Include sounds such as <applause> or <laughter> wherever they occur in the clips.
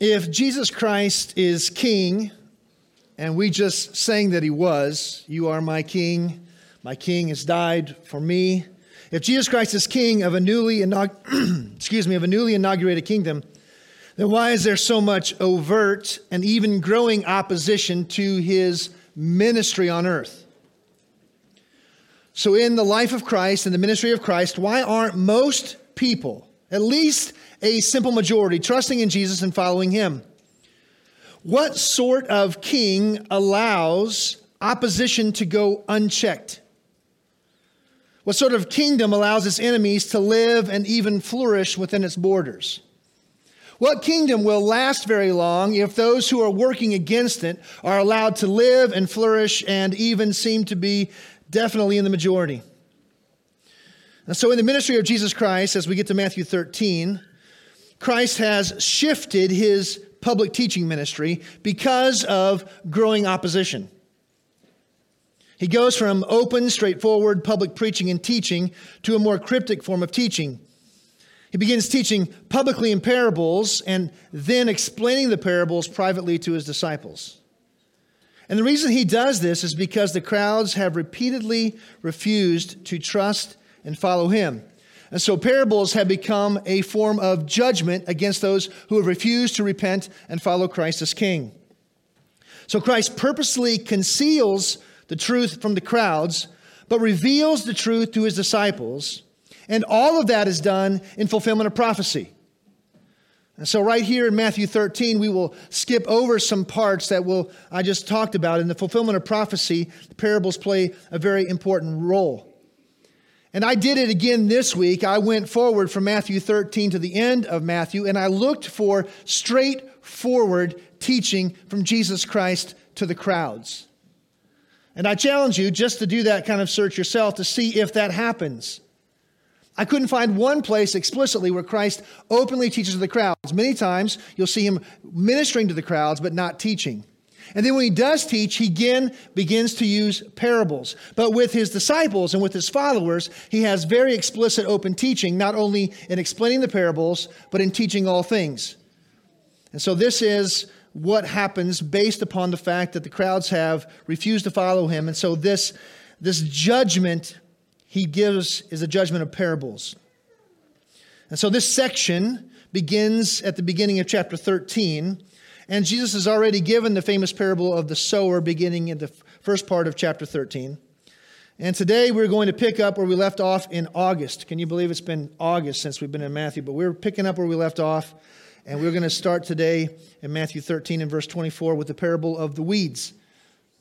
If Jesus Christ is king, and we just sang that he was, You are my king, my king has died for me. If Jesus Christ is king of a newly, inaug- <clears throat> excuse me, of a newly inaugurated kingdom, then why is there so much overt and even growing opposition to his ministry on earth? So, in the life of Christ and the ministry of Christ, why aren't most people, at least a simple majority, trusting in Jesus and following him? What sort of king allows opposition to go unchecked? What sort of kingdom allows its enemies to live and even flourish within its borders? What kingdom will last very long if those who are working against it are allowed to live and flourish and even seem to be definitely in the majority? And so, in the ministry of Jesus Christ, as we get to Matthew 13, Christ has shifted his public teaching ministry because of growing opposition. He goes from open, straightforward public preaching and teaching to a more cryptic form of teaching. He begins teaching publicly in parables and then explaining the parables privately to his disciples. And the reason he does this is because the crowds have repeatedly refused to trust and follow him. And so parables have become a form of judgment against those who have refused to repent and follow Christ as king. So Christ purposely conceals the truth from the crowds, but reveals the truth to his disciples. And all of that is done in fulfillment of prophecy. And so, right here in Matthew 13, we will skip over some parts that will, I just talked about. In the fulfillment of prophecy, the parables play a very important role. And I did it again this week. I went forward from Matthew 13 to the end of Matthew, and I looked for straightforward teaching from Jesus Christ to the crowds. And I challenge you just to do that kind of search yourself to see if that happens. I couldn't find one place explicitly where Christ openly teaches to the crowds. Many times you'll see him ministering to the crowds, but not teaching. And then when he does teach, he again begins to use parables. But with his disciples and with his followers, he has very explicit open teaching, not only in explaining the parables, but in teaching all things. And so this is what happens based upon the fact that the crowds have refused to follow him. And so this, this judgment he gives is a judgment of parables. And so this section begins at the beginning of chapter 13. And Jesus has already given the famous parable of the sower beginning in the first part of chapter 13. And today we're going to pick up where we left off in August. Can you believe it's been August since we've been in Matthew? But we're picking up where we left off and we're going to start today in Matthew 13 and verse 24 with the parable of the weeds.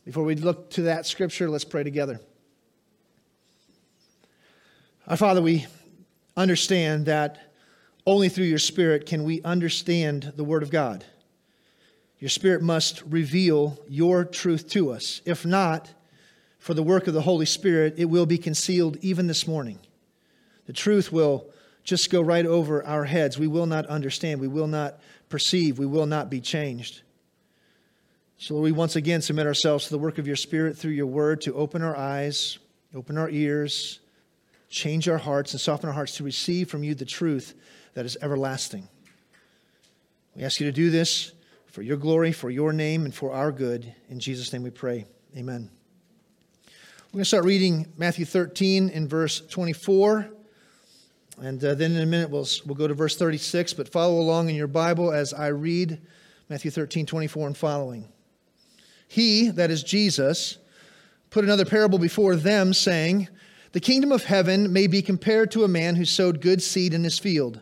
Before we look to that scripture, let's pray together. Our Father, we understand that only through your Spirit can we understand the Word of God. Your Spirit must reveal your truth to us. If not, for the work of the Holy Spirit, it will be concealed even this morning. The truth will just go right over our heads. We will not understand. We will not perceive. We will not be changed. So, Lord, we once again submit ourselves to the work of your Spirit through your word to open our eyes, open our ears, change our hearts, and soften our hearts to receive from you the truth that is everlasting. We ask you to do this for your glory, for your name, and for our good. In Jesus' name we pray. Amen. We're going to start reading Matthew 13 in verse 24. And uh, then in a minute, we'll, we'll go to verse 36, but follow along in your Bible as I read Matthew 13, 24 and following. He, that is Jesus, put another parable before them, saying, The kingdom of heaven may be compared to a man who sowed good seed in his field.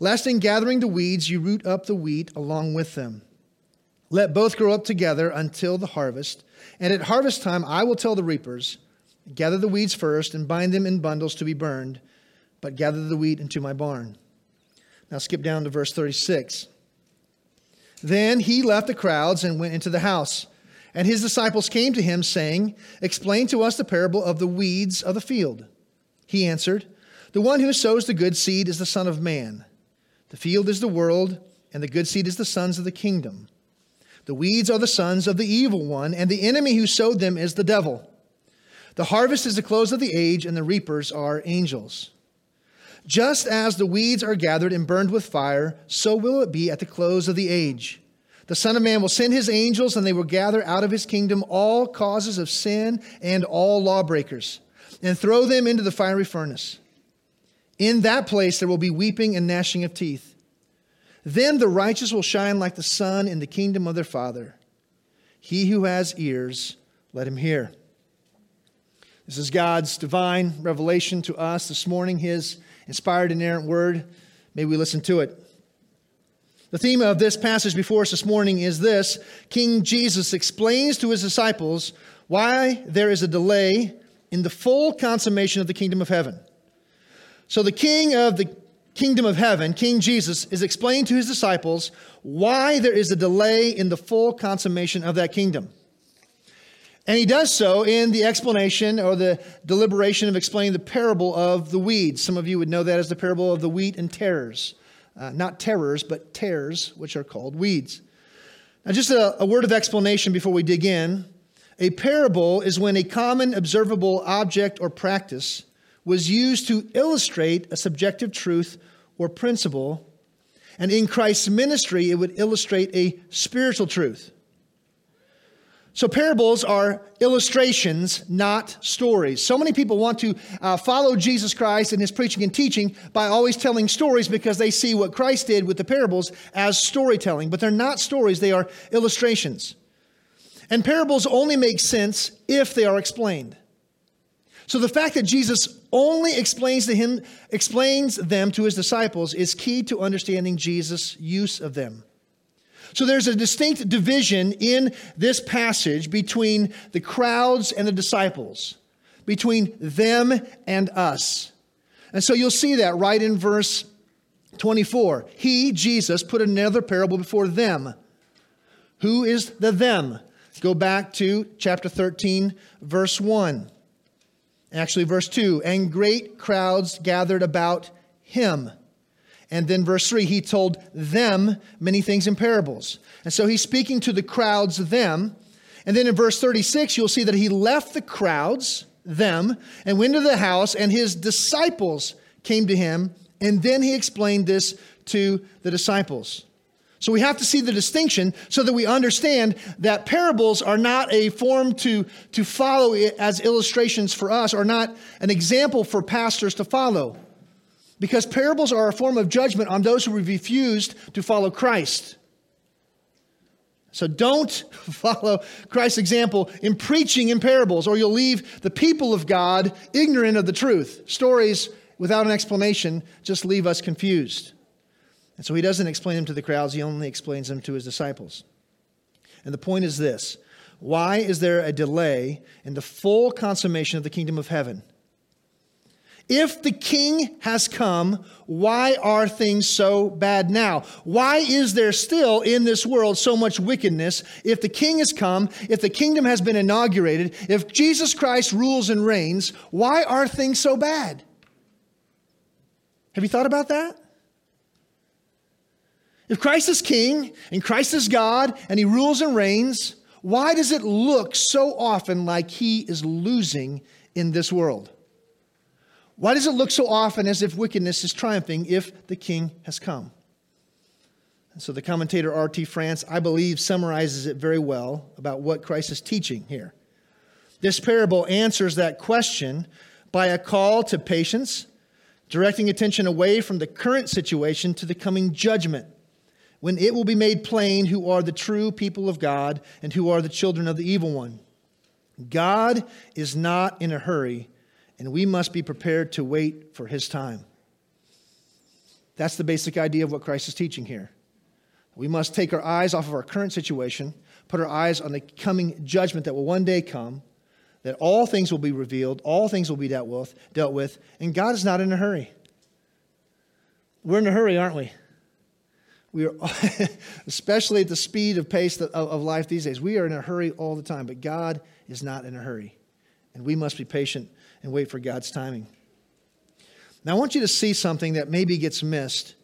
lest in gathering the weeds you root up the wheat along with them. Let both grow up together until the harvest. And at harvest time I will tell the reapers, Gather the weeds first and bind them in bundles to be burned, but gather the wheat into my barn. Now skip down to verse 36. Then he left the crowds and went into the house. And his disciples came to him, saying, Explain to us the parable of the weeds of the field. He answered, The one who sows the good seed is the Son of Man. The field is the world, and the good seed is the sons of the kingdom. The weeds are the sons of the evil one, and the enemy who sowed them is the devil. The harvest is the close of the age, and the reapers are angels. Just as the weeds are gathered and burned with fire, so will it be at the close of the age. The Son of Man will send his angels, and they will gather out of his kingdom all causes of sin and all lawbreakers, and throw them into the fiery furnace. In that place there will be weeping and gnashing of teeth. Then the righteous will shine like the sun in the kingdom of their Father. He who has ears, let him hear. This is God's divine revelation to us this morning, his inspired, inerrant word. May we listen to it. The theme of this passage before us this morning is this King Jesus explains to his disciples why there is a delay in the full consummation of the kingdom of heaven. So, the king of the kingdom of heaven, King Jesus, is explaining to his disciples why there is a delay in the full consummation of that kingdom. And he does so in the explanation or the deliberation of explaining the parable of the weeds. Some of you would know that as the parable of the wheat and tares. Uh, not terrors, but tares, which are called weeds. Now, just a, a word of explanation before we dig in. A parable is when a common observable object or practice was used to illustrate a subjective truth or principle. And in Christ's ministry, it would illustrate a spiritual truth. So, parables are illustrations, not stories. So many people want to uh, follow Jesus Christ in his preaching and teaching by always telling stories because they see what Christ did with the parables as storytelling. But they're not stories, they are illustrations. And parables only make sense if they are explained. So the fact that Jesus only explains to him explains them to his disciples is key to understanding Jesus' use of them. So there's a distinct division in this passage between the crowds and the disciples, between them and us. And so you'll see that right in verse 24. He, Jesus, put another parable before them. Who is the them? Go back to chapter 13, verse 1. Actually, verse 2 And great crowds gathered about him and then verse 3, he told them many things in parables. And so he's speaking to the crowds, them. And then in verse 36, you'll see that he left the crowds, them, and went to the house, and his disciples came to him. And then he explained this to the disciples. So we have to see the distinction so that we understand that parables are not a form to, to follow as illustrations for us, or not an example for pastors to follow because parables are a form of judgment on those who refused to follow Christ. So don't <laughs> follow Christ's example in preaching in parables, or you'll leave the people of God ignorant of the truth. Stories without an explanation just leave us confused. And so he doesn't explain them to the crowds, he only explains them to his disciples. And the point is this why is there a delay in the full consummation of the kingdom of heaven? If the king has come, why are things so bad now? Why is there still in this world so much wickedness? If the king has come, if the kingdom has been inaugurated, if Jesus Christ rules and reigns, why are things so bad? Have you thought about that? If Christ is king and Christ is God and he rules and reigns, why does it look so often like he is losing in this world? Why does it look so often as if wickedness is triumphing if the king has come? And so the commentator R.T. France, I believe, summarizes it very well about what Christ is teaching here. This parable answers that question by a call to patience, directing attention away from the current situation to the coming judgment, when it will be made plain who are the true people of God and who are the children of the evil one. God is not in a hurry and we must be prepared to wait for his time. That's the basic idea of what Christ is teaching here. We must take our eyes off of our current situation, put our eyes on the coming judgment that will one day come, that all things will be revealed, all things will be dealt with, dealt with, and God is not in a hurry. We're in a hurry, aren't we? We are, <laughs> especially at the speed of pace of, life these days, we are in a hurry all the time, but God is not in a hurry. And we must be patient and wait for God's timing. Now, I want you to see something that maybe gets missed.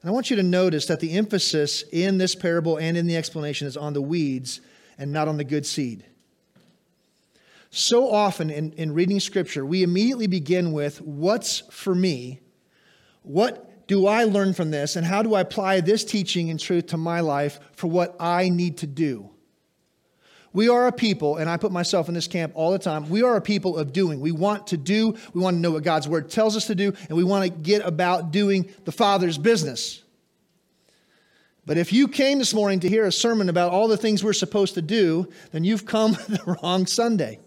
And I want you to notice that the emphasis in this parable and in the explanation is on the weeds and not on the good seed. So often in, in reading Scripture, we immediately begin with what's for me? What do I learn from this? And how do I apply this teaching and truth to my life for what I need to do? We are a people, and I put myself in this camp all the time. We are a people of doing. We want to do, we want to know what God's word tells us to do, and we want to get about doing the Father's business. But if you came this morning to hear a sermon about all the things we're supposed to do, then you've come <laughs> the wrong Sunday.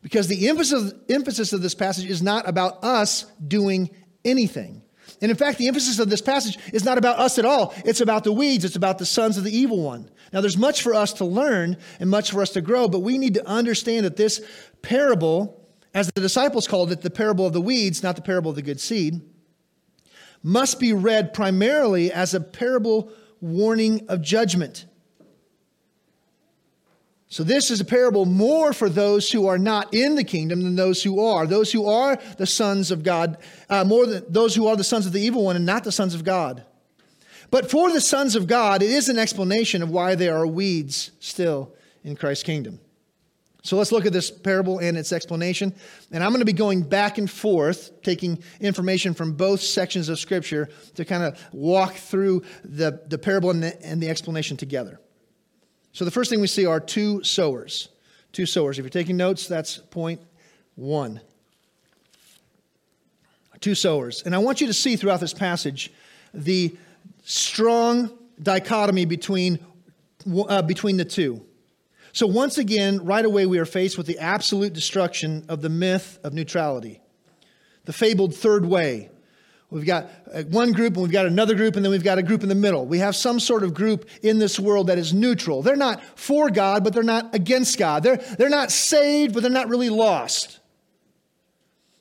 Because the emphasis, of this passage is not about us doing anything. And in fact, the emphasis of this passage is not about us at all. It's about the weeds, it's about the sons of the evil one. Now, there's much for us to learn and much for us to grow, but we need to understand that this parable, as the disciples called it, the parable of the weeds, not the parable of the good seed, must be read primarily as a parable warning of judgment. So, this is a parable more for those who are not in the kingdom than those who are. Those who are the sons of God, uh, more than those who are the sons of the evil one and not the sons of God. But for the sons of God, it is an explanation of why there are weeds still in Christ's kingdom. So let's look at this parable and its explanation. And I'm going to be going back and forth, taking information from both sections of Scripture to kind of walk through the, the parable and the, and the explanation together. So the first thing we see are two sowers. Two sowers. If you're taking notes, that's point one. Two sowers. And I want you to see throughout this passage the strong dichotomy between, uh, between the two. So, once again, right away, we are faced with the absolute destruction of the myth of neutrality, the fabled third way, We've got uh, one group and we've got another group and then we've got a group in the middle. We have some sort of group in this world that is neutral. They're not for God, but they're not against God. They're, they're not saved, but they're not really lost.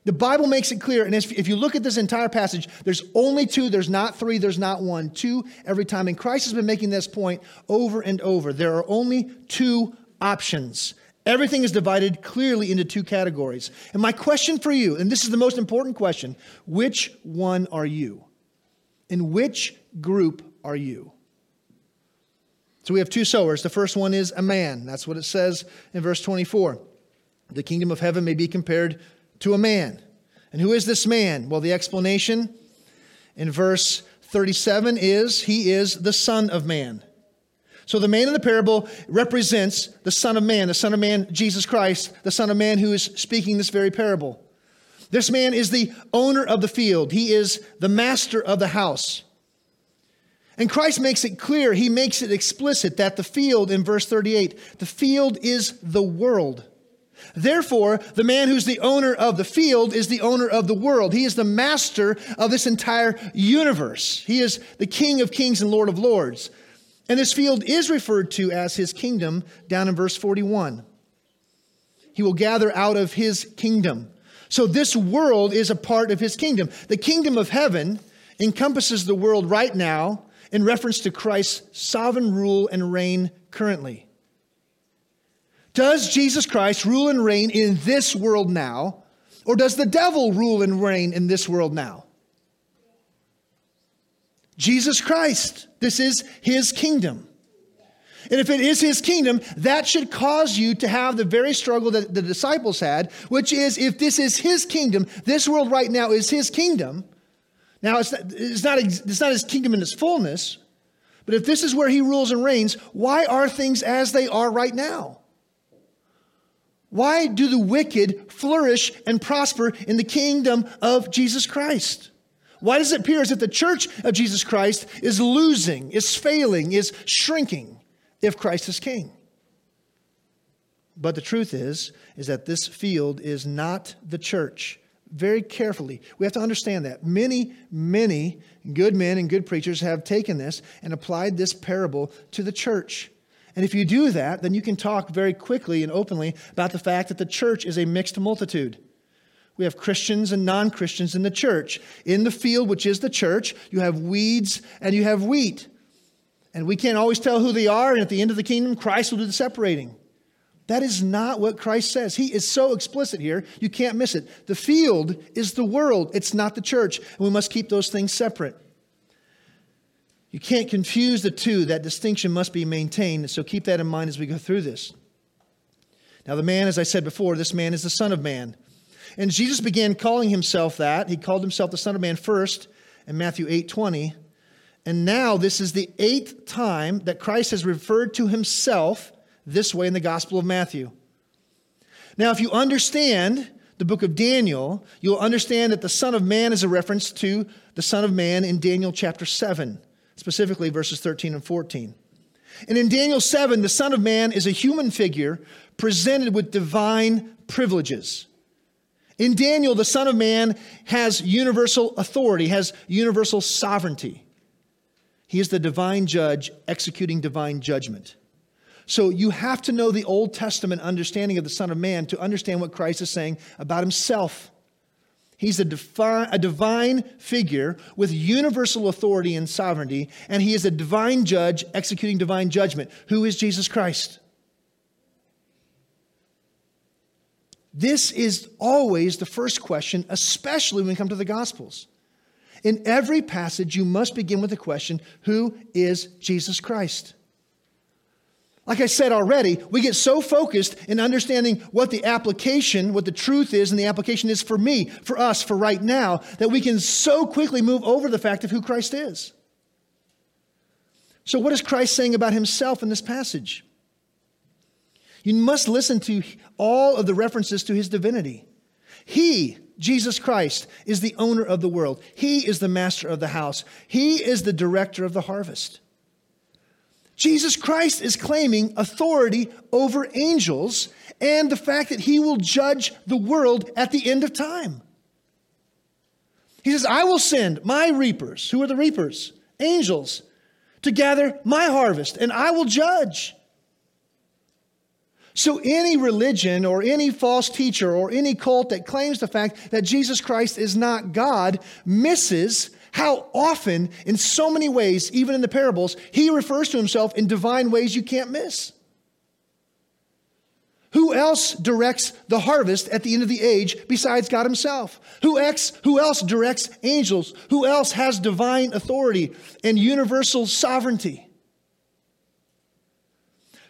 The Bible makes it clear, and if you look at this entire passage, there's only two, there's not three, there's not one, two every time. And Christ has been making this point over and over. There are only two options Everything is divided clearly into two categories. And my question for you, and this is the most important question which one are you? In which group are you? So we have two sowers. The first one is a man. That's what it says in verse 24. The kingdom of heaven may be compared to a man. And who is this man? Well, the explanation in verse 37 is he is the Son of Man. So the man in the parable represents the Son of Man, the Son of Man, Jesus Christ, the Son of Man who is speaking this very parable. This man is the owner of the field, he is the master of the house. And Christ makes it clear, he makes it explicit that the field, in verse 38, the field is the world. Therefore, the man who's the owner of the field is the owner of the world. He is the master of this entire universe. He is the King of kings and Lord of lords. And this field is referred to as his kingdom down in verse 41. He will gather out of his kingdom. So this world is a part of his kingdom. The kingdom of heaven encompasses the world right now in reference to Christ's sovereign rule and reign currently. Does Jesus Christ rule and reign in this world now, or does the devil rule and reign in this world now? Jesus Christ. This is his kingdom. And if it is his kingdom, that should cause you to have the very struggle that the disciples had, which is if this is his kingdom, this world right now is his kingdom. Now, it's not, it's not, it's not his kingdom in its fullness, but if this is where he rules and reigns, why are things as they are right now? Why do the wicked flourish and prosper in the kingdom of Jesus Christ? Why does it appear as if the church of Jesus Christ is losing, is failing, is shrinking if Christ is king? But the truth is, is that this field is not the church. Very carefully. We have to understand that. Many, many good men and good preachers have taken this and applied this parable to the church. And if you do that, then you can talk very quickly and openly about the fact that the church is a mixed multitude. We have Christians and non Christians in the church. In the field, which is the church, you have weeds and you have wheat. and we can't always tell who they are, and at the end of the kingdom, Christ will do the separating. That is not what Christ says. He is so explicit here, you can't miss it. The field is the world, it's not the church, and we must keep those things separate. You can't confuse the two. That distinction must be maintained, so keep that in mind as we go through this. Now, the man, as I said before, this man is the Son of Man. And Jesus began calling himself that. He called himself the Son of Man first in Matthew 8 20. And now this is the eighth time that Christ has referred to himself this way in the Gospel of Matthew. Now, if you understand the book of Daniel, you'll understand that the Son of Man is a reference to the Son of Man in Daniel chapter 7, specifically verses 13 and 14. And in Daniel 7, the Son of Man is a human figure presented with divine privileges. In Daniel, the Son of Man has universal authority, has universal sovereignty. He is the divine judge executing divine judgment. So you have to know the Old Testament understanding of the Son of Man to understand what Christ is saying about himself. He's a, defi- a divine figure with universal authority and sovereignty, and he is a divine judge executing divine judgment. Who is Jesus Christ? This is always the first question, especially when we come to the Gospels. In every passage, you must begin with the question Who is Jesus Christ? Like I said already, we get so focused in understanding what the application, what the truth is, and the application is for me, for us, for right now, that we can so quickly move over the fact of who Christ is. So, what is Christ saying about himself in this passage? You must listen to all of the references to his divinity. He, Jesus Christ, is the owner of the world, he is the master of the house, he is the director of the harvest. Jesus Christ is claiming authority over angels and the fact that he will judge the world at the end of time. He says, I will send my reapers. Who are the reapers? Angels to gather my harvest, and I will judge. So, any religion or any false teacher or any cult that claims the fact that Jesus Christ is not God misses how often, in so many ways, even in the parables, he refers to himself in divine ways you can't miss. Who else directs the harvest at the end of the age besides God Himself? Who, ex, who else directs angels? Who else has divine authority and universal sovereignty?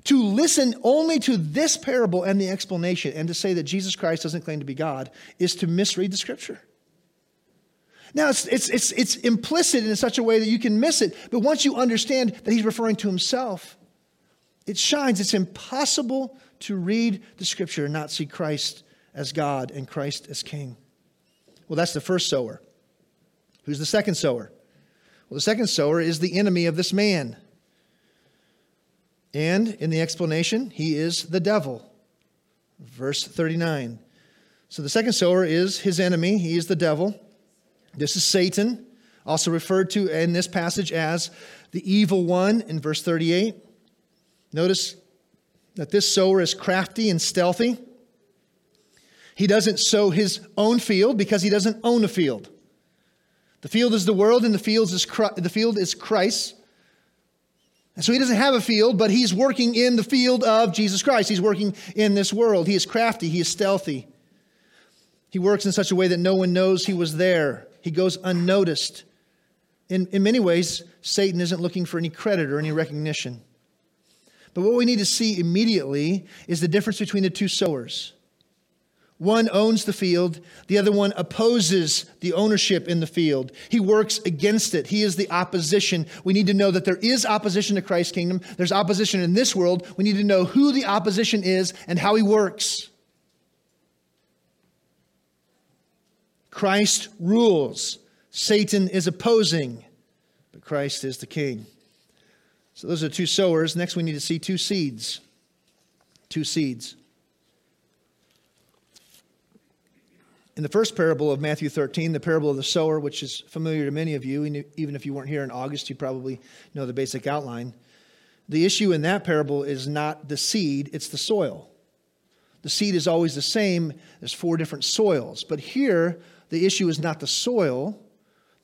To listen only to this parable and the explanation and to say that Jesus Christ doesn't claim to be God is to misread the scripture. Now, it's, it's, it's, it's implicit in such a way that you can miss it, but once you understand that he's referring to himself, it shines. It's impossible to read the scripture and not see Christ as God and Christ as King. Well, that's the first sower. Who's the second sower? Well, the second sower is the enemy of this man. And in the explanation, he is the devil. Verse 39. So the second sower is his enemy, he is the devil. This is Satan, also referred to in this passage as the evil one in verse 38. Notice that this sower is crafty and stealthy. He doesn't sow his own field because he doesn't own a field. The field is the world, and the field is, the field is Christ. And so he doesn't have a field, but he's working in the field of Jesus Christ. He's working in this world. He is crafty, he is stealthy. He works in such a way that no one knows he was there. He goes unnoticed. In, in many ways, Satan isn't looking for any credit or any recognition. But what we need to see immediately is the difference between the two sowers. One owns the field, the other one opposes the ownership in the field. He works against it. He is the opposition. We need to know that there is opposition to Christ's kingdom. There's opposition in this world. We need to know who the opposition is and how he works. Christ rules. Satan is opposing, but Christ is the king. So those are two sowers. Next, we need to see two seeds. Two seeds. In the first parable of Matthew 13, the parable of the sower, which is familiar to many of you, even if you weren't here in August, you probably know the basic outline. The issue in that parable is not the seed, it's the soil. The seed is always the same, there's four different soils. But here, the issue is not the soil,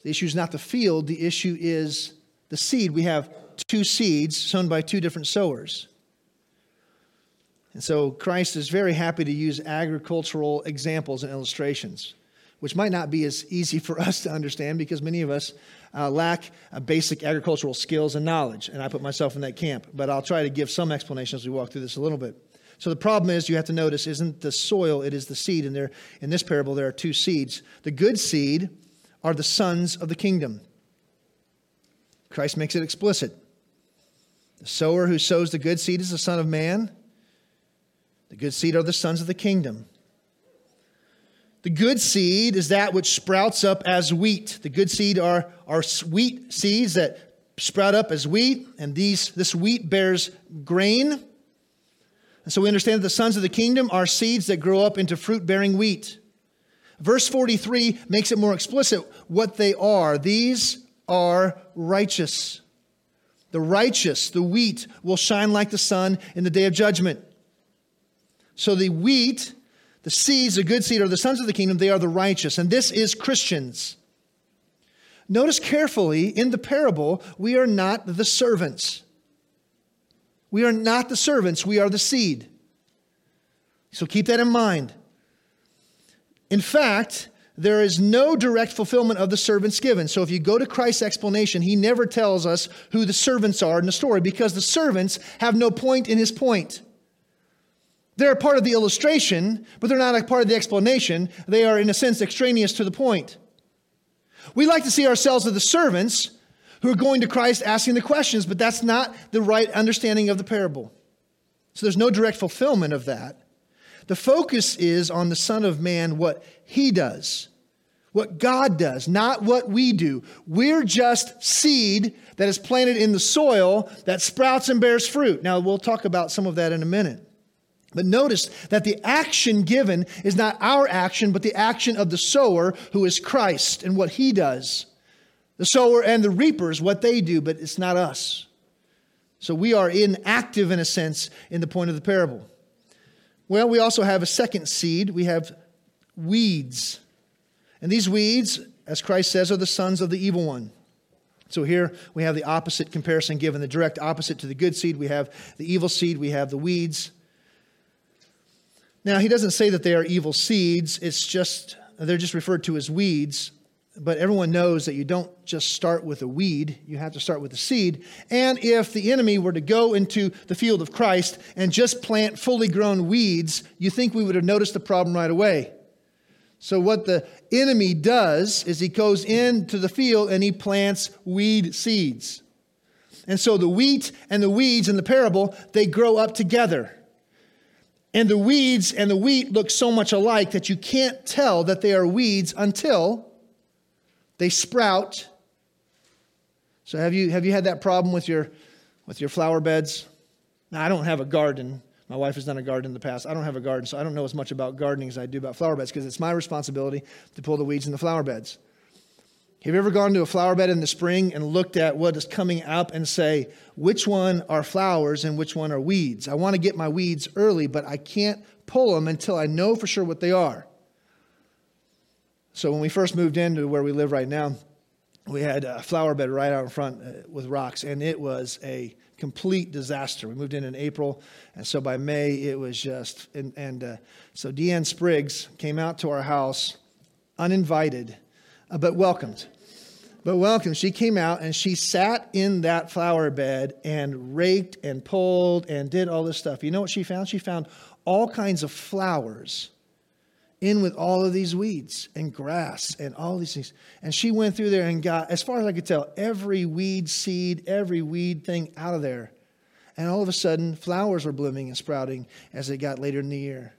the issue is not the field, the issue is the seed. We have two seeds sown by two different sowers. And so Christ is very happy to use agricultural examples and illustrations, which might not be as easy for us to understand because many of us uh, lack uh, basic agricultural skills and knowledge. And I put myself in that camp. But I'll try to give some explanation as we walk through this a little bit. So the problem is you have to notice isn't the soil, it is the seed. And there in this parable there are two seeds. The good seed are the sons of the kingdom. Christ makes it explicit. The sower who sows the good seed is the Son of Man. The good seed are the sons of the kingdom. The good seed is that which sprouts up as wheat. The good seed are, are wheat seeds that sprout up as wheat, and these, this wheat bears grain. And so we understand that the sons of the kingdom are seeds that grow up into fruit bearing wheat. Verse 43 makes it more explicit what they are. These are righteous. The righteous, the wheat, will shine like the sun in the day of judgment. So the wheat, the seeds, the good seed, are the sons of the kingdom. They are the righteous. And this is Christians. Notice carefully in the parable, we are not the servants. We are not the servants, we are the seed. So keep that in mind. In fact, there is no direct fulfillment of the servants given. So if you go to Christ's explanation, he never tells us who the servants are in the story because the servants have no point in his point. They're a part of the illustration, but they're not a part of the explanation. They are, in a sense, extraneous to the point. We like to see ourselves as the servants who are going to Christ asking the questions, but that's not the right understanding of the parable. So there's no direct fulfillment of that. The focus is on the Son of Man, what he does, what God does, not what we do. We're just seed that is planted in the soil that sprouts and bears fruit. Now, we'll talk about some of that in a minute. But notice that the action given is not our action, but the action of the sower, who is Christ, and what he does. The sower and the reapers, what they do, but it's not us. So we are inactive, in a sense, in the point of the parable. Well, we also have a second seed. We have weeds. And these weeds, as Christ says, are the sons of the evil one. So here we have the opposite comparison given, the direct opposite to the good seed. We have the evil seed, we have the weeds. Now, he doesn't say that they are evil seeds, it's just, they're just referred to as weeds but everyone knows that you don't just start with a weed, you have to start with a seed. And if the enemy were to go into the field of Christ and just plant fully grown weeds, you think we would have noticed the problem right away. So, what the enemy does is he goes into the field and he plants weed seeds. And so the wheat and the weeds in the parable, they grow up together. And the weeds and the wheat look so much alike that you can't tell that they are weeds until they sprout. So have you have you had that problem with your with your flower beds? Now I don't have a garden. My wife has done a garden in the past. I don't have a garden, so I don't know as much about gardening as I do about flower beds because it's my responsibility to pull the weeds in the flower beds. Have you ever gone to a flower bed in the spring and looked at what is coming up and say, which one are flowers and which one are weeds? I want to get my weeds early, but I can't pull them until I know for sure what they are. So when we first moved into where we live right now, we had a flower bed right out in front uh, with rocks, and it was a complete disaster. We moved in in April, and so by May it was just. And, and uh, so Deanne Spriggs came out to our house, uninvited, uh, but welcomed. But welcome. She came out and she sat in that flower bed and raked and pulled and did all this stuff. You know what she found? She found all kinds of flowers in with all of these weeds and grass and all these things. And she went through there and got, as far as I could tell, every weed seed, every weed thing out of there. And all of a sudden, flowers were blooming and sprouting as it got later in the year.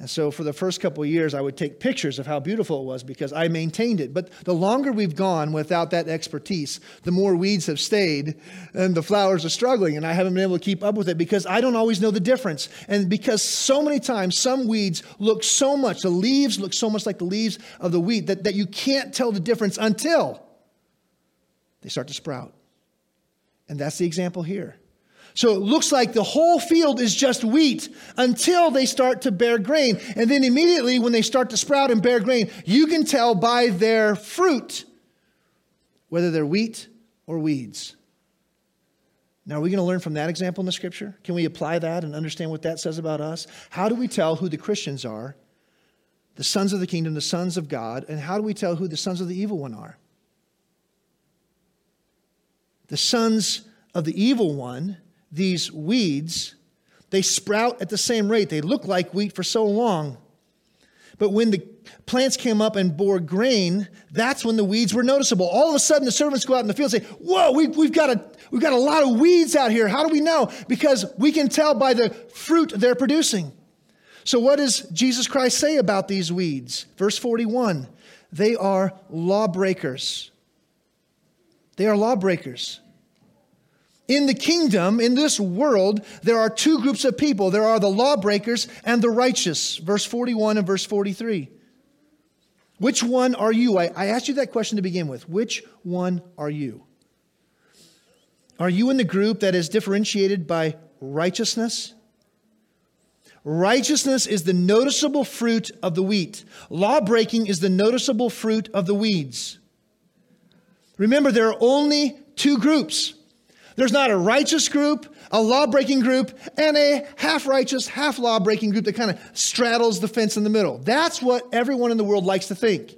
And so for the first couple of years, I would take pictures of how beautiful it was because I maintained it. But the longer we've gone without that expertise, the more weeds have stayed and the flowers are struggling. And I haven't been able to keep up with it because I don't always know the difference. And because so many times some weeds look so much, the leaves look so much like the leaves of the wheat that, that you can't tell the difference until they start to sprout. And that's the example here. So it looks like the whole field is just wheat until they start to bear grain. And then immediately, when they start to sprout and bear grain, you can tell by their fruit whether they're wheat or weeds. Now, are we going to learn from that example in the scripture? Can we apply that and understand what that says about us? How do we tell who the Christians are, the sons of the kingdom, the sons of God, and how do we tell who the sons of the evil one are? The sons of the evil one, these weeds, they sprout at the same rate. They look like wheat for so long. But when the plants came up and bore grain, that's when the weeds were noticeable. All of a sudden, the servants go out in the field and say, Whoa, we, we've, got a, we've got a lot of weeds out here. How do we know? Because we can tell by the fruit they're producing. So, what does Jesus Christ say about these weeds? Verse 41 they are lawbreakers. They are lawbreakers. In the kingdom, in this world, there are two groups of people there are the lawbreakers and the righteous. Verse 41 and verse 43. Which one are you? I, I asked you that question to begin with. Which one are you? Are you in the group that is differentiated by righteousness? Righteousness is the noticeable fruit of the wheat. Lawbreaking is the noticeable fruit of the weeds. Remember, there are only two groups there's not a righteous group, a law breaking group, and a half righteous, half law breaking group that kind of straddles the fence in the middle. That's what everyone in the world likes to think.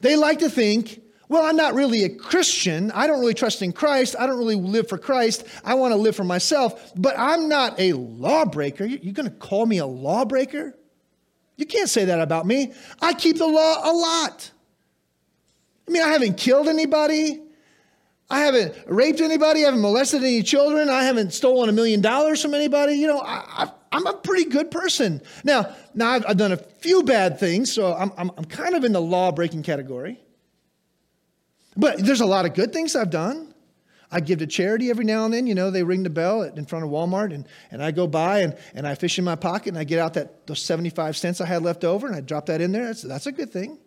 They like to think, well, I'm not really a Christian. I don't really trust in Christ. I don't really live for Christ. I want to live for myself, but I'm not a lawbreaker. You're going to call me a lawbreaker? You can't say that about me. I keep the law a lot. I mean, I haven't killed anybody. I haven't raped anybody. I haven't molested any children. I haven't stolen a million dollars from anybody. You know, I, am a pretty good person. Now, now I've, I've, done a few bad things, so I'm, I'm, I'm kind of in the law breaking category. But there's a lot of good things I've done. I give to charity every now and then. You know, they ring the bell in front of Walmart, and, and I go by and, and I fish in my pocket and I get out that those 75 cents I had left over and I drop that in there. That's, that's a good thing.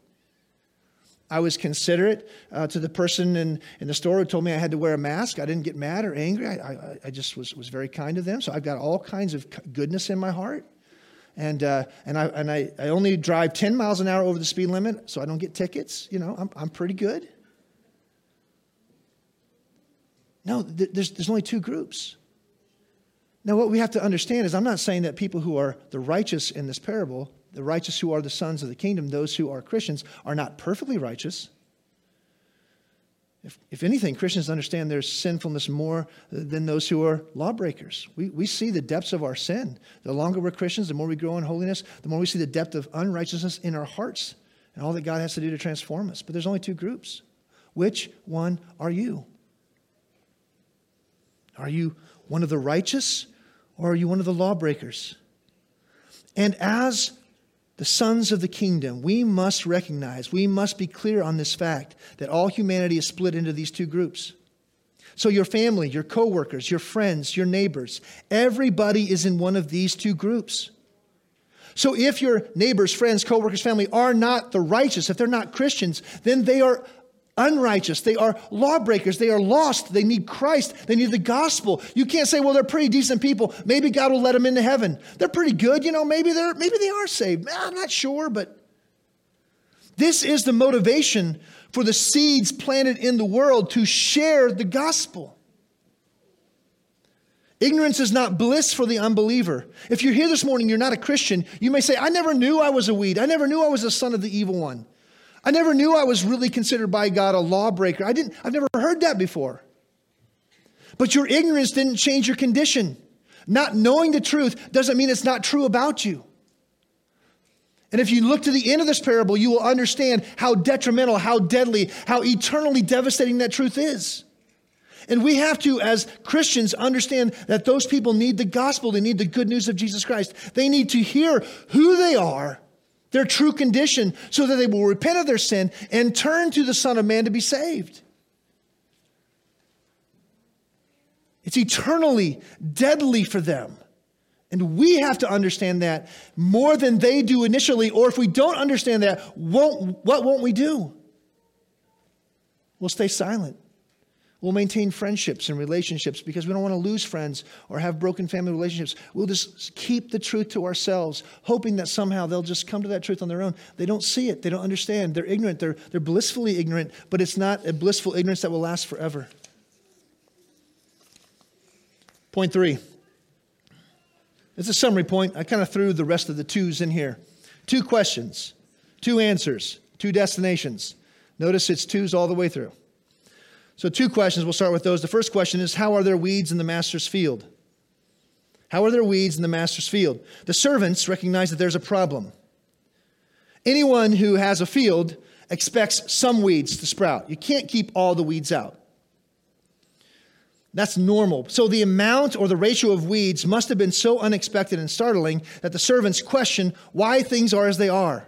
I was considerate uh, to the person in, in the store who told me I had to wear a mask. I didn't get mad or angry. I, I, I just was, was very kind to them. So I've got all kinds of goodness in my heart. And, uh, and, I, and I, I only drive 10 miles an hour over the speed limit so I don't get tickets. You know, I'm, I'm pretty good. No, th- there's, there's only two groups. Now, what we have to understand is I'm not saying that people who are the righteous in this parable the righteous who are the sons of the kingdom, those who are Christians, are not perfectly righteous. If, if anything, Christians understand their sinfulness more than those who are lawbreakers. We, we see the depths of our sin. The longer we're Christians, the more we grow in holiness, the more we see the depth of unrighteousness in our hearts and all that God has to do to transform us. But there's only two groups. Which one are you? Are you one of the righteous or are you one of the lawbreakers? And as the sons of the kingdom, we must recognize, we must be clear on this fact that all humanity is split into these two groups. So, your family, your coworkers, your friends, your neighbors, everybody is in one of these two groups. So, if your neighbors, friends, coworkers, family are not the righteous, if they're not Christians, then they are unrighteous. They are lawbreakers. They are lost. They need Christ. They need the gospel. You can't say, well, they're pretty decent people. Maybe God will let them into heaven. They're pretty good. You know, maybe they're maybe they are saved. I'm not sure, but this is the motivation for the seeds planted in the world to share the gospel. Ignorance is not bliss for the unbeliever. If you're here this morning, you're not a Christian, you may say, I never knew I was a weed. I never knew I was a son of the evil one. I never knew I was really considered by God a lawbreaker. I didn't, I've never heard that before. But your ignorance didn't change your condition. Not knowing the truth doesn't mean it's not true about you. And if you look to the end of this parable, you will understand how detrimental, how deadly, how eternally devastating that truth is. And we have to, as Christians, understand that those people need the gospel. They need the good news of Jesus Christ. They need to hear who they are their true condition, so that they will repent of their sin and turn to the Son of Man to be saved. It's eternally deadly for them. And we have to understand that more than they do initially, or if we don't understand that, won't, what won't we do? We'll stay silent. We'll maintain friendships and relationships because we don't want to lose friends or have broken family relationships. We'll just keep the truth to ourselves, hoping that somehow they'll just come to that truth on their own. They don't see it, they don't understand. They're ignorant, they're, they're blissfully ignorant, but it's not a blissful ignorance that will last forever. Point three. It's a summary point. I kind of threw the rest of the twos in here. Two questions, two answers, two destinations. Notice it's twos all the way through. So, two questions. We'll start with those. The first question is How are there weeds in the master's field? How are there weeds in the master's field? The servants recognize that there's a problem. Anyone who has a field expects some weeds to sprout. You can't keep all the weeds out. That's normal. So the amount or the ratio of weeds must have been so unexpected and startling that the servants question why things are as they are.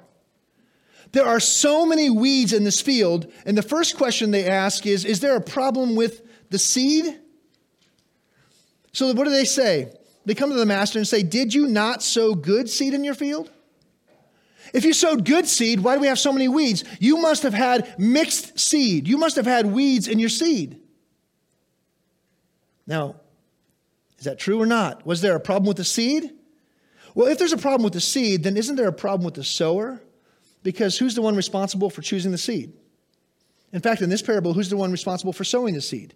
There are so many weeds in this field, and the first question they ask is Is there a problem with the seed? So what do they say? They come to the master and say, Did you not sow good seed in your field? If you sowed good seed, why do we have so many weeds? You must have had mixed seed. You must have had weeds in your seed. Now, is that true or not? Was there a problem with the seed? Well, if there's a problem with the seed, then isn't there a problem with the sower? Because who's the one responsible for choosing the seed? In fact, in this parable, who's the one responsible for sowing the seed?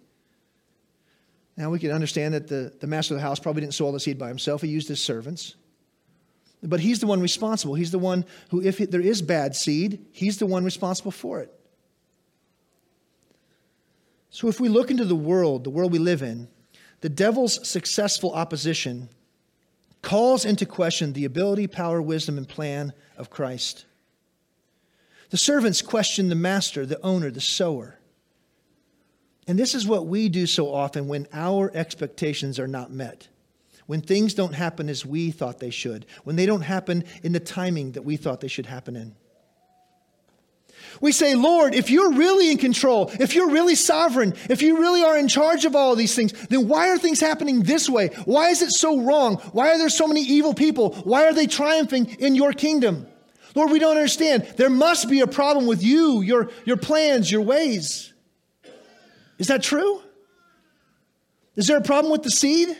Now, we can understand that the, the master of the house probably didn't sow all the seed by himself, he used his servants. But he's the one responsible. He's the one who, if there is bad seed, he's the one responsible for it. So if we look into the world, the world we live in, the devil's successful opposition calls into question the ability, power, wisdom, and plan of Christ. The servants question the master, the owner, the sower. And this is what we do so often when our expectations are not met when things don't happen as we thought they should, when they don't happen in the timing that we thought they should happen in. We say, Lord, if you're really in control, if you're really sovereign, if you really are in charge of all of these things, then why are things happening this way? Why is it so wrong? Why are there so many evil people? Why are they triumphing in your kingdom? Lord, we don't understand. There must be a problem with you, your, your plans, your ways. Is that true? Is there a problem with the seed?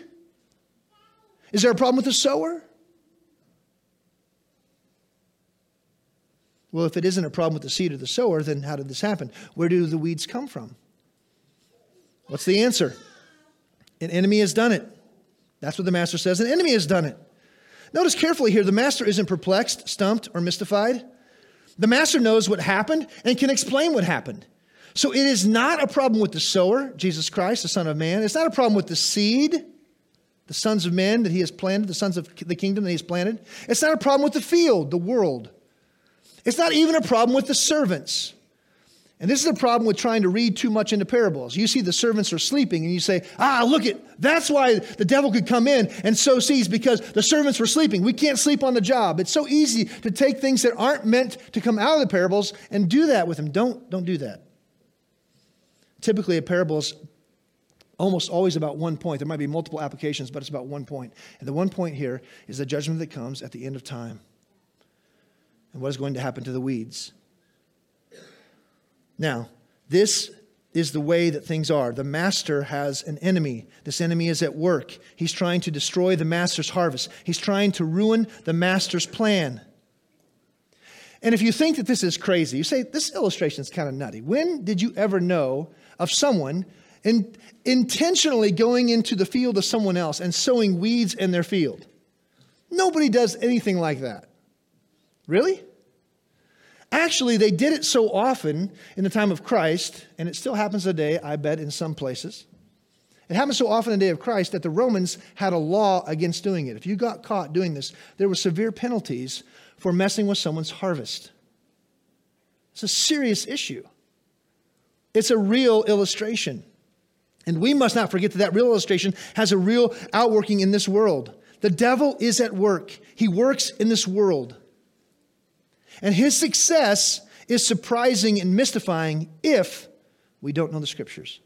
Is there a problem with the sower? Well, if it isn't a problem with the seed or the sower, then how did this happen? Where do the weeds come from? What's the answer? An enemy has done it. That's what the master says. An enemy has done it. Notice carefully here the master isn't perplexed, stumped, or mystified. The master knows what happened and can explain what happened. So it is not a problem with the sower, Jesus Christ, the Son of Man. It's not a problem with the seed the sons of men that he has planted, the sons of the kingdom that he has planted. It's not a problem with the field, the world. It's not even a problem with the servants. And this is a problem with trying to read too much into parables. You see the servants are sleeping and you say, ah, look at, that's why the devil could come in and sow seeds because the servants were sleeping. We can't sleep on the job. It's so easy to take things that aren't meant to come out of the parables and do that with them. Don't, don't do that. Typically, a parable is almost always about one point. There might be multiple applications, but it's about one point. And the one point here is the judgment that comes at the end of time and what is going to happen to the weeds. Now, this is the way that things are. The master has an enemy. This enemy is at work. He's trying to destroy the master's harvest, he's trying to ruin the master's plan. And if you think that this is crazy, you say, this illustration is kind of nutty. When did you ever know of someone and intentionally going into the field of someone else and sowing weeds in their field. Nobody does anything like that. Really? Actually, they did it so often in the time of Christ, and it still happens today, I bet, in some places. It happens so often in the day of Christ that the Romans had a law against doing it. If you got caught doing this, there were severe penalties for messing with someone's harvest. It's a serious issue. It's a real illustration. And we must not forget that that real illustration has a real outworking in this world. The devil is at work, he works in this world. And his success is surprising and mystifying if we don't know the scriptures.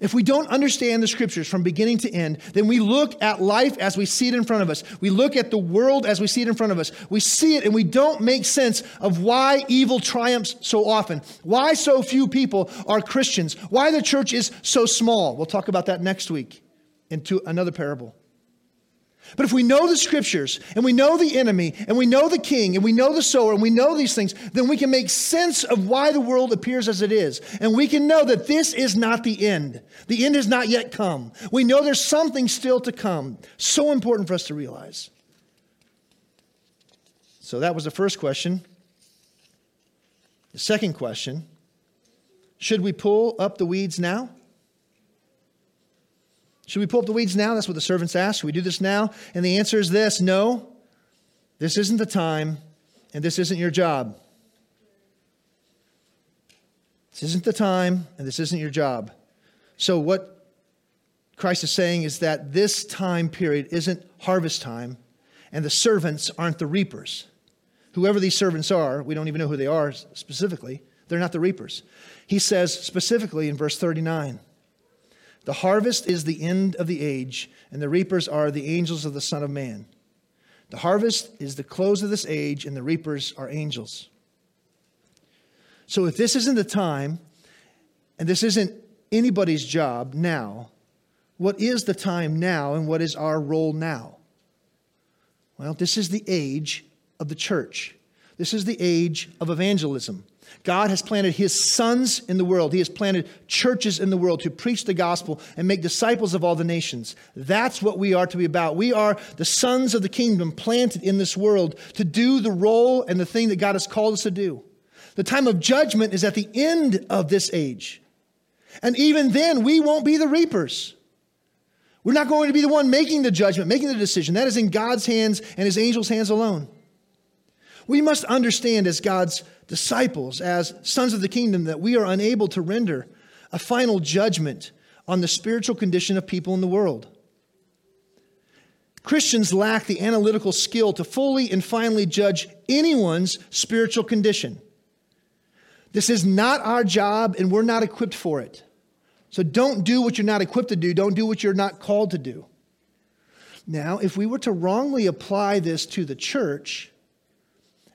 If we don't understand the scriptures from beginning to end, then we look at life as we see it in front of us. We look at the world as we see it in front of us. We see it and we don't make sense of why evil triumphs so often, why so few people are Christians, why the church is so small. We'll talk about that next week into another parable. But if we know the scriptures and we know the enemy and we know the king and we know the sower and we know these things, then we can make sense of why the world appears as it is. And we can know that this is not the end. The end has not yet come. We know there's something still to come. So important for us to realize. So that was the first question. The second question should we pull up the weeds now? Should we pull up the weeds now? That's what the servants asked. Should we do this now? And the answer is this no, this isn't the time, and this isn't your job. This isn't the time, and this isn't your job. So, what Christ is saying is that this time period isn't harvest time, and the servants aren't the reapers. Whoever these servants are, we don't even know who they are specifically, they're not the reapers. He says specifically in verse 39 the harvest is the end of the age, and the reapers are the angels of the Son of Man. The harvest is the close of this age, and the reapers are angels. So if this isn't the time, and this isn't anybody's job now, what is the time now, and what is our role now? Well, this is the age of the church. This is the age of evangelism. God has planted his sons in the world. He has planted churches in the world to preach the gospel and make disciples of all the nations. That's what we are to be about. We are the sons of the kingdom planted in this world to do the role and the thing that God has called us to do. The time of judgment is at the end of this age. And even then, we won't be the reapers. We're not going to be the one making the judgment, making the decision. That is in God's hands and his angels' hands alone. We must understand as God's disciples, as sons of the kingdom, that we are unable to render a final judgment on the spiritual condition of people in the world. Christians lack the analytical skill to fully and finally judge anyone's spiritual condition. This is not our job, and we're not equipped for it. So don't do what you're not equipped to do. Don't do what you're not called to do. Now, if we were to wrongly apply this to the church,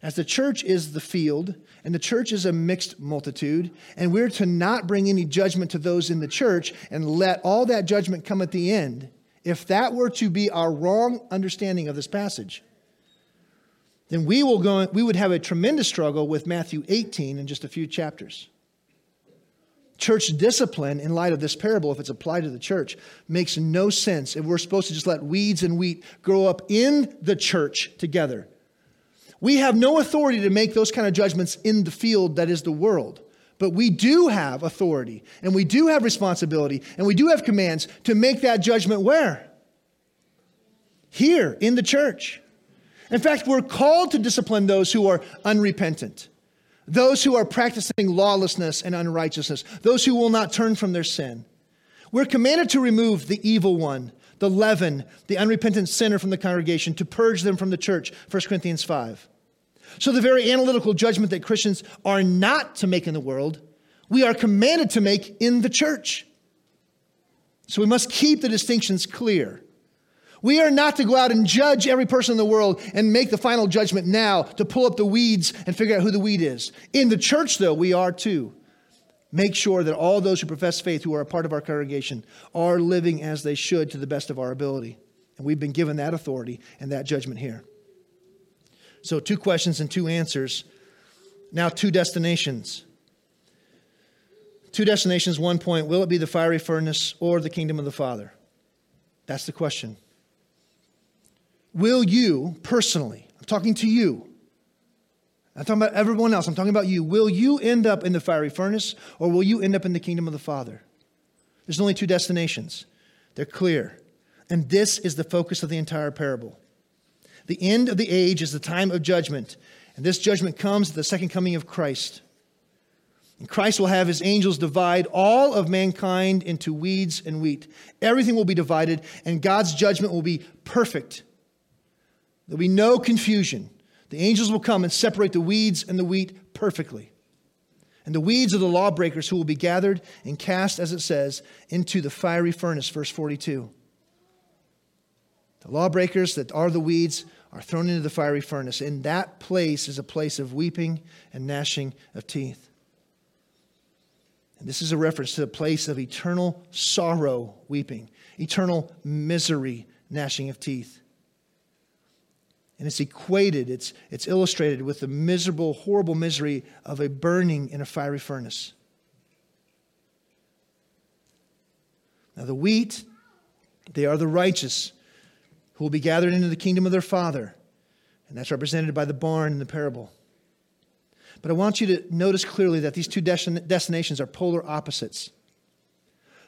as the church is the field, and the church is a mixed multitude, and we're to not bring any judgment to those in the church and let all that judgment come at the end, if that were to be our wrong understanding of this passage, then we, will go, we would have a tremendous struggle with Matthew 18 in just a few chapters. Church discipline, in light of this parable, if it's applied to the church, makes no sense if we're supposed to just let weeds and wheat grow up in the church together. We have no authority to make those kind of judgments in the field that is the world. But we do have authority and we do have responsibility and we do have commands to make that judgment where? Here in the church. In fact, we're called to discipline those who are unrepentant, those who are practicing lawlessness and unrighteousness, those who will not turn from their sin. We're commanded to remove the evil one, the leaven, the unrepentant sinner from the congregation, to purge them from the church, 1 Corinthians 5. So, the very analytical judgment that Christians are not to make in the world, we are commanded to make in the church. So, we must keep the distinctions clear. We are not to go out and judge every person in the world and make the final judgment now to pull up the weeds and figure out who the weed is. In the church, though, we are too. Make sure that all those who profess faith, who are a part of our congregation, are living as they should to the best of our ability. And we've been given that authority and that judgment here. So, two questions and two answers. Now, two destinations. Two destinations, one point. Will it be the fiery furnace or the kingdom of the Father? That's the question. Will you personally, I'm talking to you, I'm talking about everyone else, I'm talking about you, will you end up in the fiery furnace or will you end up in the kingdom of the Father? There's only two destinations, they're clear. And this is the focus of the entire parable. The end of the age is the time of judgment, and this judgment comes at the second coming of Christ. And Christ will have his angels divide all of mankind into weeds and wheat. Everything will be divided, and God's judgment will be perfect. There'll be no confusion. The angels will come and separate the weeds and the wheat perfectly. And the weeds are the lawbreakers who will be gathered and cast, as it says, into the fiery furnace, verse 42. The lawbreakers that are the weeds are thrown into the fiery furnace. In that place is a place of weeping and gnashing of teeth. And this is a reference to the place of eternal sorrow, weeping, eternal misery, gnashing of teeth. And it's equated, it's, it's illustrated with the miserable, horrible misery of a burning in a fiery furnace. Now, the wheat, they are the righteous who will be gathered into the kingdom of their Father. And that's represented by the barn in the parable. But I want you to notice clearly that these two destinations are polar opposites.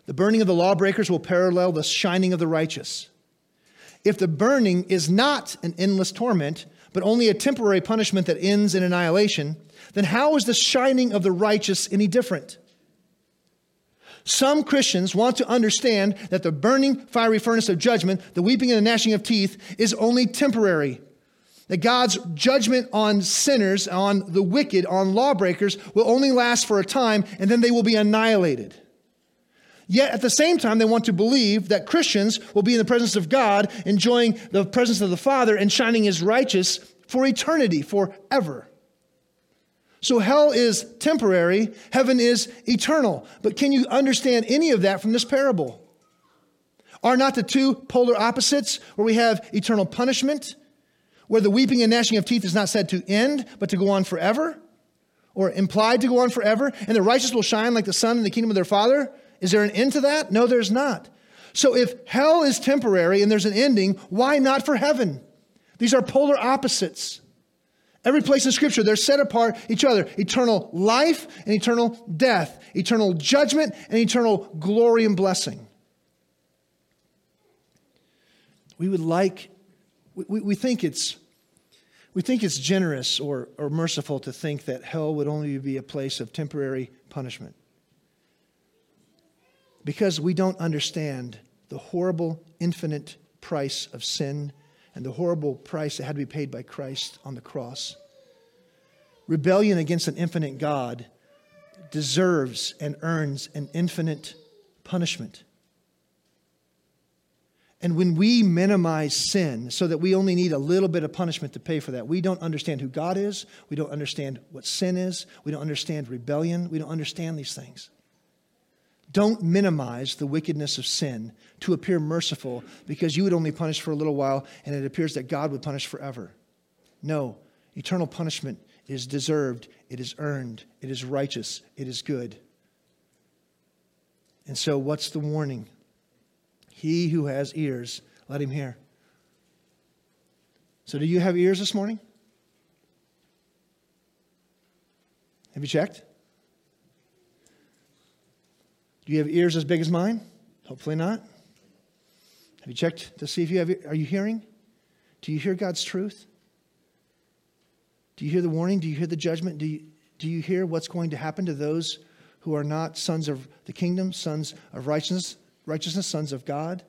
The burning of the lawbreakers will parallel the shining of the righteous. If the burning is not an endless torment, but only a temporary punishment that ends in annihilation, then how is the shining of the righteous any different? Some Christians want to understand that the burning fiery furnace of judgment, the weeping and the gnashing of teeth, is only temporary. That God's judgment on sinners, on the wicked, on lawbreakers will only last for a time and then they will be annihilated. Yet at the same time, they want to believe that Christians will be in the presence of God, enjoying the presence of the Father and shining as righteous for eternity, forever. So hell is temporary, heaven is eternal. But can you understand any of that from this parable? Are not the two polar opposites where we have eternal punishment, where the weeping and gnashing of teeth is not said to end, but to go on forever, or implied to go on forever, and the righteous will shine like the sun in the kingdom of their Father? Is there an end to that? No, there's not. So if hell is temporary and there's an ending, why not for heaven? These are polar opposites. Every place in Scripture, they're set apart each other eternal life and eternal death, eternal judgment and eternal glory and blessing. We would like, we, we think it's. We think it's generous or, or merciful to think that hell would only be a place of temporary punishment because we don't understand the horrible, infinite price of sin and the horrible price that had to be paid by Christ on the cross. Rebellion against an infinite God deserves and earns an infinite punishment. And when we minimize sin so that we only need a little bit of punishment to pay for that, we don't understand who God is. We don't understand what sin is. We don't understand rebellion. We don't understand these things. Don't minimize the wickedness of sin to appear merciful because you would only punish for a little while and it appears that God would punish forever. No, eternal punishment is deserved, it is earned, it is righteous, it is good. And so, what's the warning? He who has ears, let him hear. So, do you have ears this morning? Have you checked? Do you have ears as big as mine? Hopefully not. Have you checked to see if you have, are you hearing? Do you hear God's truth? Do you hear the warning? Do you hear the judgment? Do you, do you hear what's going to happen to those who are not sons of the kingdom, sons of righteousness, righteousness, sons of God?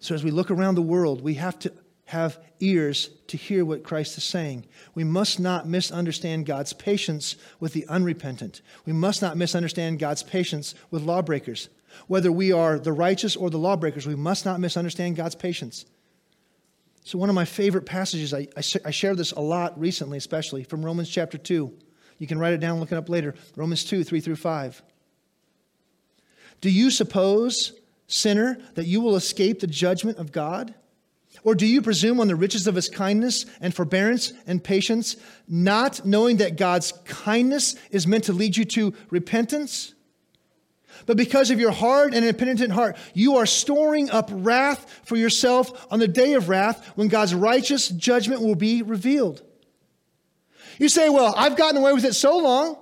So as we look around the world, we have to have ears to hear what Christ is saying. We must not misunderstand God's patience with the unrepentant. We must not misunderstand God's patience with lawbreakers. Whether we are the righteous or the lawbreakers, we must not misunderstand God's patience. So, one of my favorite passages, I, I, I share this a lot recently, especially from Romans chapter 2. You can write it down, look it up later. Romans 2, 3 through 5. Do you suppose, sinner, that you will escape the judgment of God? Or do you presume on the riches of his kindness and forbearance and patience, not knowing that God's kindness is meant to lead you to repentance? But because of your hard and impenitent heart, you are storing up wrath for yourself on the day of wrath when God's righteous judgment will be revealed. You say, Well, I've gotten away with it so long.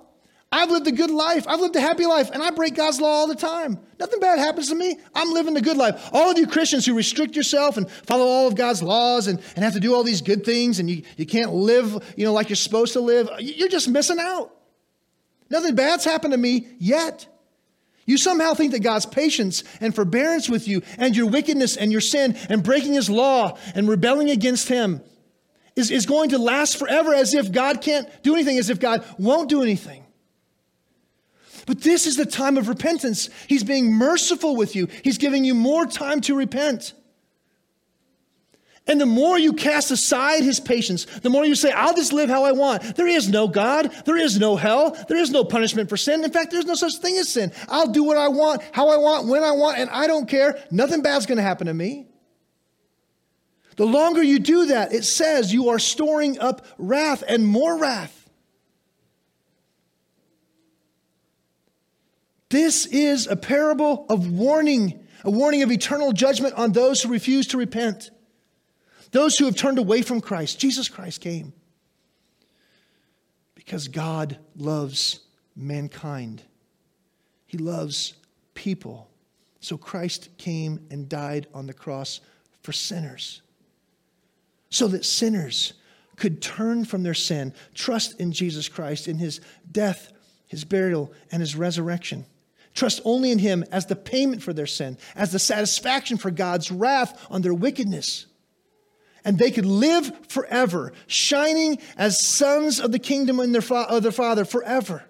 I've lived a good life. I've lived a happy life, and I break God's law all the time. Nothing bad happens to me. I'm living a good life. All of you Christians who restrict yourself and follow all of God's laws and, and have to do all these good things and you, you can't live, you know, like you're supposed to live, you're just missing out. Nothing bad's happened to me yet. You somehow think that God's patience and forbearance with you and your wickedness and your sin and breaking his law and rebelling against him is, is going to last forever as if God can't do anything, as if God won't do anything. But this is the time of repentance. He's being merciful with you, He's giving you more time to repent. And the more you cast aside his patience, the more you say, I'll just live how I want. There is no God. There is no hell. There is no punishment for sin. In fact, there's no such thing as sin. I'll do what I want, how I want, when I want, and I don't care. Nothing bad's going to happen to me. The longer you do that, it says you are storing up wrath and more wrath. This is a parable of warning, a warning of eternal judgment on those who refuse to repent, those who have turned away from Christ. Jesus Christ came because God loves mankind, He loves people. So Christ came and died on the cross for sinners, so that sinners could turn from their sin, trust in Jesus Christ, in His death, His burial, and His resurrection. Trust only in Him as the payment for their sin, as the satisfaction for God's wrath on their wickedness. And they could live forever, shining as sons of the kingdom and their, fa- of their Father forever.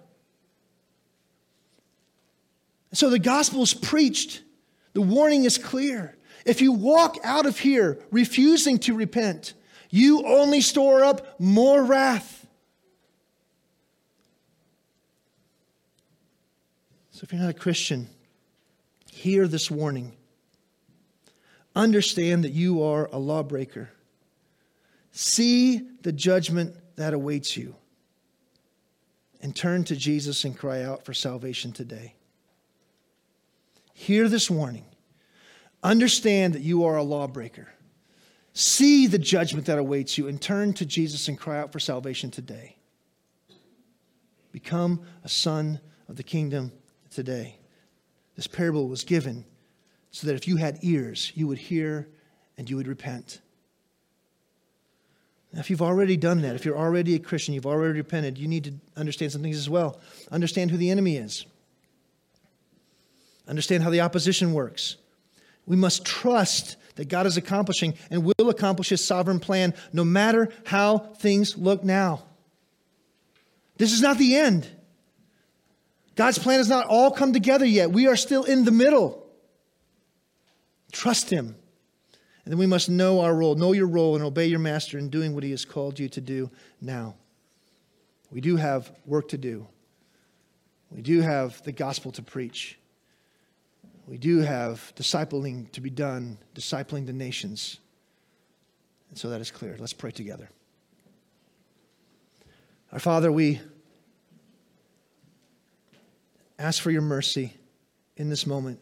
So the gospel is preached. The warning is clear. If you walk out of here refusing to repent, you only store up more wrath. So if you're not a Christian, hear this warning. Understand that you are a lawbreaker. See the judgment that awaits you. And turn to Jesus and cry out for salvation today. Hear this warning. Understand that you are a lawbreaker. See the judgment that awaits you and turn to Jesus and cry out for salvation today. Become a son of the kingdom today. This parable was given so that if you had ears, you would hear and you would repent. Now, if you've already done that, if you're already a Christian, you've already repented, you need to understand some things as well. Understand who the enemy is, understand how the opposition works. We must trust that God is accomplishing and will accomplish his sovereign plan no matter how things look now. This is not the end. God's plan has not all come together yet. We are still in the middle. Trust Him. And then we must know our role, know your role, and obey your master in doing what He has called you to do now. We do have work to do, we do have the gospel to preach. We do have discipling to be done, discipling the nations. And so that is clear. Let's pray together. Our Father, we ask for your mercy in this moment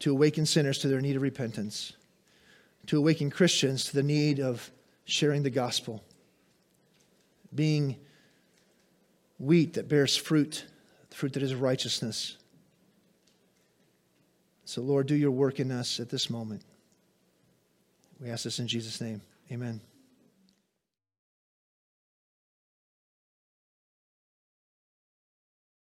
to awaken sinners to their need of repentance, to awaken Christians to the need of sharing the gospel, being wheat that bears fruit, fruit that is righteousness. So, Lord, do your work in us at this moment. We ask this in Jesus' name. Amen.